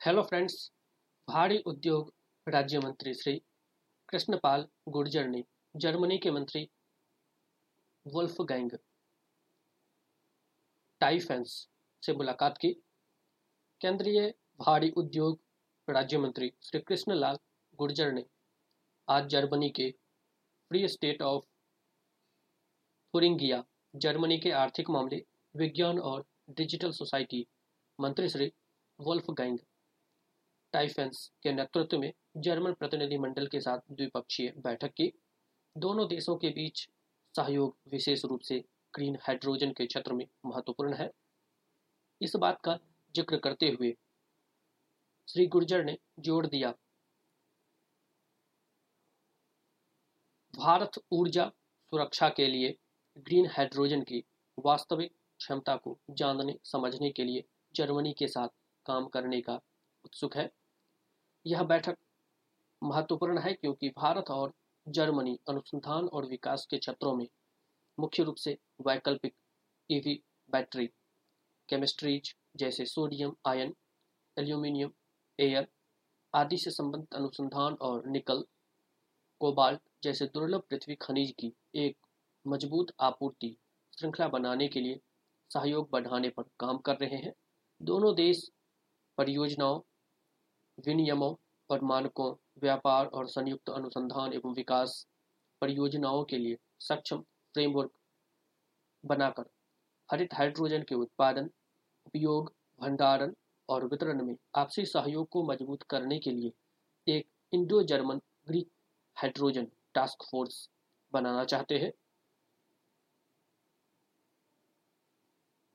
Hello friends भारी उद्योग राज्य मंत्री श्री कृष्णपाल गुर्जर ने जर्मनी के मंत्री वुल्फगैंग टाइफेंस से मुलाकात की। केंद्रीय भारी उद्योग राज्य मंत्री श्री कृष्णलाल गुर्जर ने आज जर्मनी के free state of Thuringia Germany के आर्थिक मामले, विज्ञान और डिजिटल सोसाइटी मंत्री श्री वुल्फगैंग टाइफेंस के नेतृत्व में जर्मन प्रतिनिधिमंडल के साथ द्विपक्षीय बैठक की। दोनों देशों के बीच सहयोग विशेष रूप से ग्रीन हाइड्रोजन के क्षेत्र में महत्वपूर्ण है। इस बात का ज़िक्र करते हुए श्री गुर्जर ने ज़ोर दिया, भारत ऊर्जा सुरक्षा के लिए ग्रीन हाइड्रोजन की वास्तविक क्षमता को जानने, समझने के लिए जर्मनी के साथ काम करने का उत्सुक है। यह बैठक महत्वपूर्ण है क्योंकि भारत और जर्मनी अनुसंधान और विकास के क्षेत्रों में मुख्य रूप से वैकल्पिक ईवी बैटरी केमिस्ट्रीज जैसे सोडियम आयन एल्यूमिनियम एयर आदि से संबंधित अनुसंधान और निकल कोबाल्ट जैसे दुर्लभ पृथ्वी खनिज की एक मज़बूत आपूर्ति श्रृंखला बनाने के लिए सहयोग बढ़ाने पर काम कर रहे हैं। दोनों देश परियोजनाओं विनियमों और मानकों व्यापार और संयुक्त अनुसंधान एवं विकास परियोजनाओं के लिए सक्षम फ्रेमवर्क बनाकर हरित हाइड्रोजन के उत्पादन, उपयोग, भंडारण और वितरण में आपसी सहयोग को मज़बूत करने के लिए एक Indo German Greek hydrogen task force बनाना चाहते हैं।